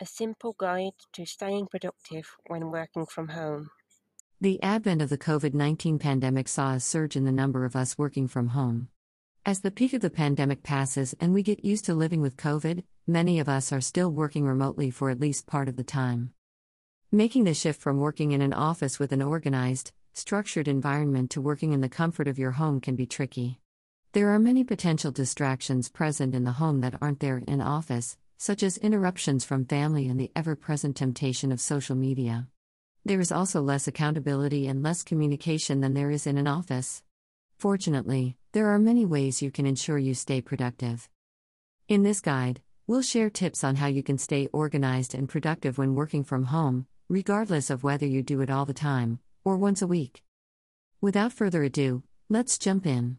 a simple guide to staying productive when working from home. The advent of the COVID 19 pandemic saw a surge in the number of us working from home. As the peak of the pandemic passes and we get used to living with COVID, many of us are still working remotely for at least part of the time. Making the shift from working in an office with an organized, structured environment to working in the comfort of your home can be tricky. There are many potential distractions present in the home that aren't there in office, such as interruptions from family and the ever present temptation of social media. There is also less accountability and less communication than there is in an office. Fortunately, there are many ways you can ensure you stay productive. In this guide, we'll share tips on how you can stay organized and productive when working from home, regardless of whether you do it all the time or once a week. Without further ado, let's jump in.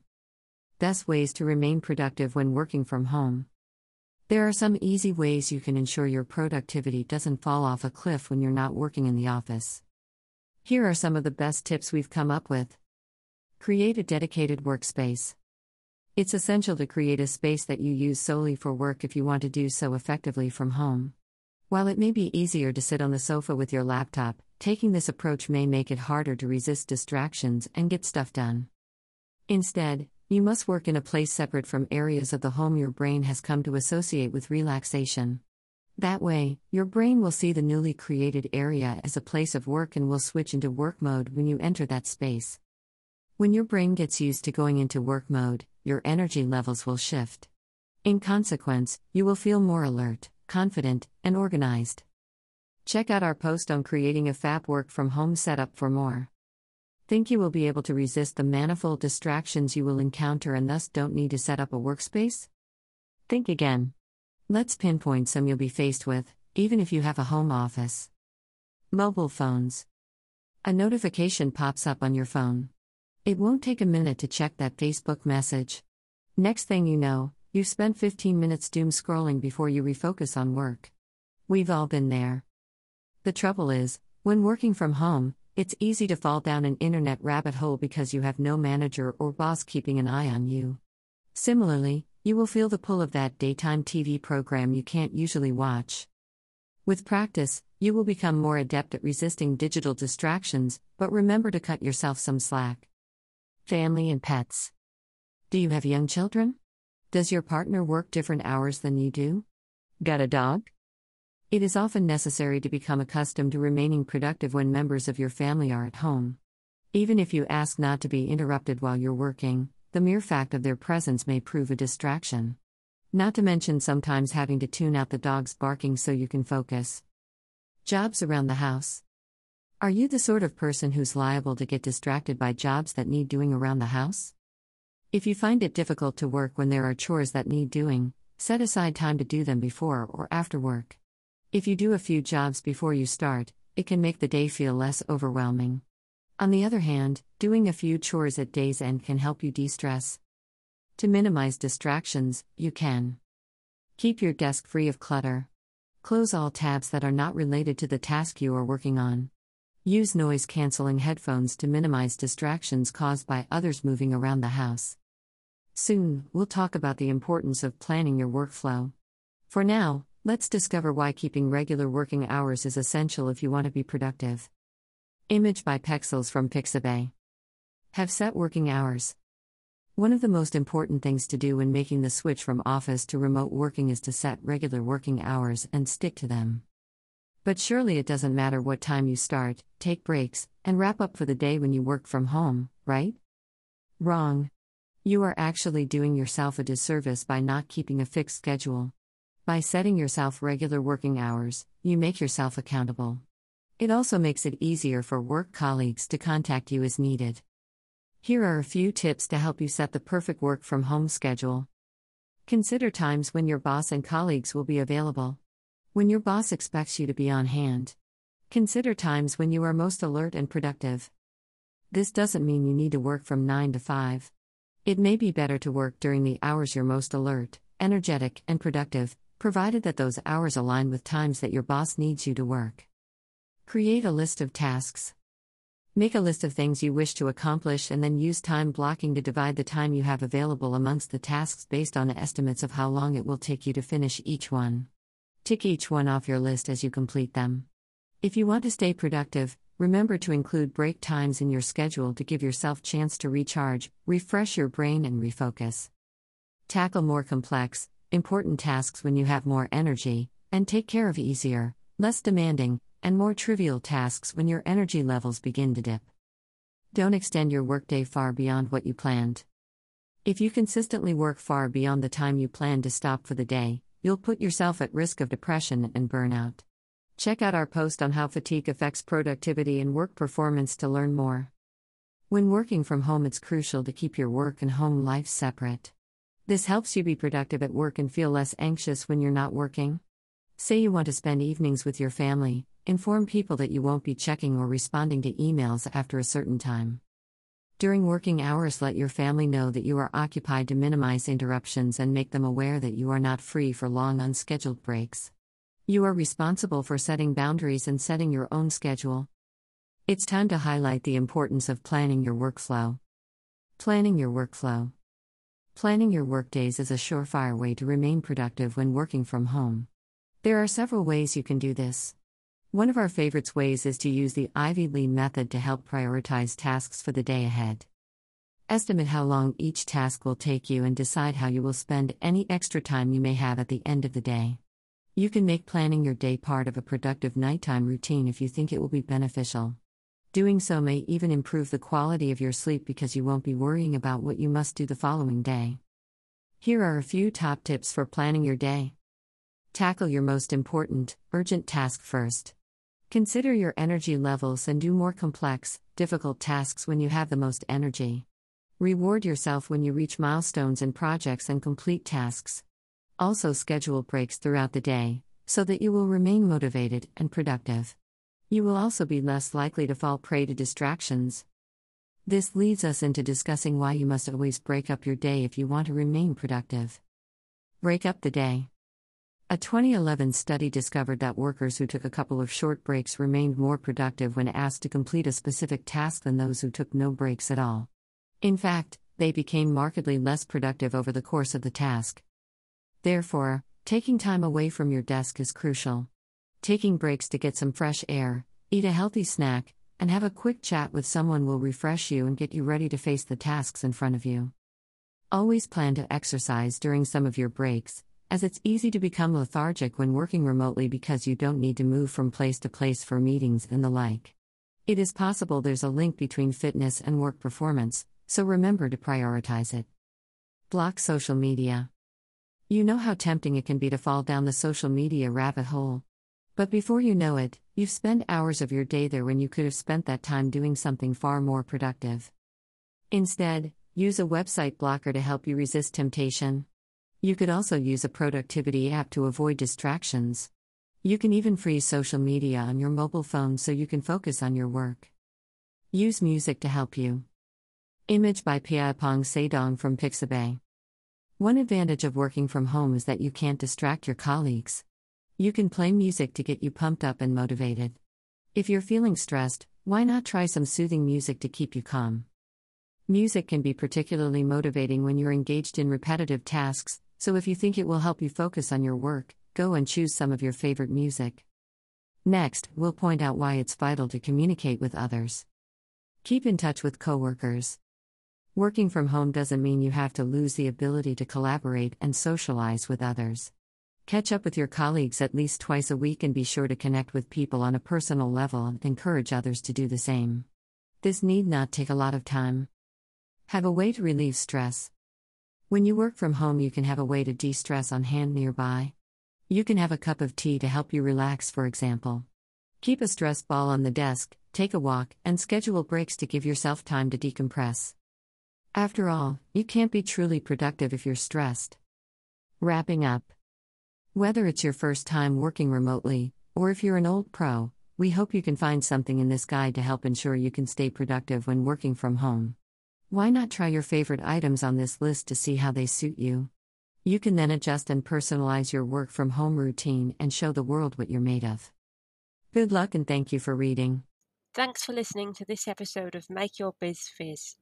Best ways to remain productive when working from home. There are some easy ways you can ensure your productivity doesn't fall off a cliff when you're not working in the office. Here are some of the best tips we've come up with. Create a dedicated workspace. It's essential to create a space that you use solely for work if you want to do so effectively from home. While it may be easier to sit on the sofa with your laptop, taking this approach may make it harder to resist distractions and get stuff done. Instead, you must work in a place separate from areas of the home your brain has come to associate with relaxation. That way, your brain will see the newly created area as a place of work and will switch into work mode when you enter that space. When your brain gets used to going into work mode, your energy levels will shift. In consequence, you will feel more alert confident, and organized. Check out our post on creating a FAP work from home setup for more. Think you will be able to resist the manifold distractions you will encounter and thus don't need to set up a workspace? Think again. Let's pinpoint some you'll be faced with, even if you have a home office. Mobile phones. A notification pops up on your phone. It won't take a minute to check that Facebook message. Next thing you know, You've spent 15 minutes doom scrolling before you refocus on work. We've all been there. The trouble is, when working from home, it's easy to fall down an internet rabbit hole because you have no manager or boss keeping an eye on you. Similarly, you will feel the pull of that daytime TV program you can't usually watch. With practice, you will become more adept at resisting digital distractions, but remember to cut yourself some slack. Family and pets. Do you have young children? Does your partner work different hours than you do? Got a dog? It is often necessary to become accustomed to remaining productive when members of your family are at home. Even if you ask not to be interrupted while you're working, the mere fact of their presence may prove a distraction. Not to mention sometimes having to tune out the dog's barking so you can focus. Jobs around the house. Are you the sort of person who's liable to get distracted by jobs that need doing around the house? If you find it difficult to work when there are chores that need doing, set aside time to do them before or after work. If you do a few jobs before you start, it can make the day feel less overwhelming. On the other hand, doing a few chores at day's end can help you de stress. To minimize distractions, you can keep your desk free of clutter. Close all tabs that are not related to the task you are working on. Use noise canceling headphones to minimize distractions caused by others moving around the house. Soon, we'll talk about the importance of planning your workflow. For now, let's discover why keeping regular working hours is essential if you want to be productive. Image by Pexels from Pixabay. Have set working hours. One of the most important things to do when making the switch from office to remote working is to set regular working hours and stick to them. But surely it doesn't matter what time you start, take breaks, and wrap up for the day when you work from home, right? Wrong. You are actually doing yourself a disservice by not keeping a fixed schedule. By setting yourself regular working hours, you make yourself accountable. It also makes it easier for work colleagues to contact you as needed. Here are a few tips to help you set the perfect work from home schedule. Consider times when your boss and colleagues will be available. When your boss expects you to be on hand. Consider times when you are most alert and productive. This doesn't mean you need to work from 9 to 5. It may be better to work during the hours you're most alert, energetic, and productive, provided that those hours align with times that your boss needs you to work. Create a list of tasks. Make a list of things you wish to accomplish and then use time blocking to divide the time you have available amongst the tasks based on estimates of how long it will take you to finish each one. Tick each one off your list as you complete them. If you want to stay productive, remember to include break times in your schedule to give yourself chance to recharge, refresh your brain and refocus. Tackle more complex, important tasks when you have more energy, and take care of easier, less demanding, and more trivial tasks when your energy levels begin to dip. Don't extend your workday far beyond what you planned. If you consistently work far beyond the time you plan to stop for the day, you'll put yourself at risk of depression and burnout. Check out our post on how fatigue affects productivity and work performance to learn more. When working from home, it's crucial to keep your work and home life separate. This helps you be productive at work and feel less anxious when you're not working. Say you want to spend evenings with your family, inform people that you won't be checking or responding to emails after a certain time. During working hours, let your family know that you are occupied to minimize interruptions and make them aware that you are not free for long unscheduled breaks. You are responsible for setting boundaries and setting your own schedule. It's time to highlight the importance of planning your workflow. Planning your workflow. Planning your workdays is a surefire way to remain productive when working from home. There are several ways you can do this. One of our favorites ways is to use the Ivy Lee method to help prioritize tasks for the day ahead. Estimate how long each task will take you and decide how you will spend any extra time you may have at the end of the day. You can make planning your day part of a productive nighttime routine if you think it will be beneficial. Doing so may even improve the quality of your sleep because you won't be worrying about what you must do the following day. Here are a few top tips for planning your day. Tackle your most important, urgent task first. Consider your energy levels and do more complex, difficult tasks when you have the most energy. Reward yourself when you reach milestones in projects and complete tasks. Also, schedule breaks throughout the day, so that you will remain motivated and productive. You will also be less likely to fall prey to distractions. This leads us into discussing why you must always break up your day if you want to remain productive. Break up the day. A 2011 study discovered that workers who took a couple of short breaks remained more productive when asked to complete a specific task than those who took no breaks at all. In fact, they became markedly less productive over the course of the task. Therefore, taking time away from your desk is crucial. Taking breaks to get some fresh air, eat a healthy snack, and have a quick chat with someone will refresh you and get you ready to face the tasks in front of you. Always plan to exercise during some of your breaks as it's easy to become lethargic when working remotely because you don't need to move from place to place for meetings and the like. It is possible there's a link between fitness and work performance, so remember to prioritize it. Block social media. You know how tempting it can be to fall down the social media rabbit hole. But before you know it, you've spent hours of your day there when you could have spent that time doing something far more productive. Instead, use a website blocker to help you resist temptation. You could also use a productivity app to avoid distractions. You can even freeze social media on your mobile phone so you can focus on your work. Use music to help you. Image by Piapong Sedong from Pixabay. One advantage of working from home is that you can't distract your colleagues. You can play music to get you pumped up and motivated. If you're feeling stressed, why not try some soothing music to keep you calm? Music can be particularly motivating when you're engaged in repetitive tasks, so if you think it will help you focus on your work, go and choose some of your favorite music. Next, we'll point out why it's vital to communicate with others. Keep in touch with coworkers. Working from home doesn't mean you have to lose the ability to collaborate and socialize with others. Catch up with your colleagues at least twice a week and be sure to connect with people on a personal level and encourage others to do the same. This need not take a lot of time. Have a way to relieve stress. When you work from home, you can have a way to de stress on hand nearby. You can have a cup of tea to help you relax, for example. Keep a stress ball on the desk, take a walk, and schedule breaks to give yourself time to decompress. After all, you can't be truly productive if you're stressed. Wrapping up. Whether it's your first time working remotely, or if you're an old pro, we hope you can find something in this guide to help ensure you can stay productive when working from home. Why not try your favorite items on this list to see how they suit you? You can then adjust and personalize your work from home routine and show the world what you're made of. Good luck and thank you for reading. Thanks for listening to this episode of Make Your Biz Fizz.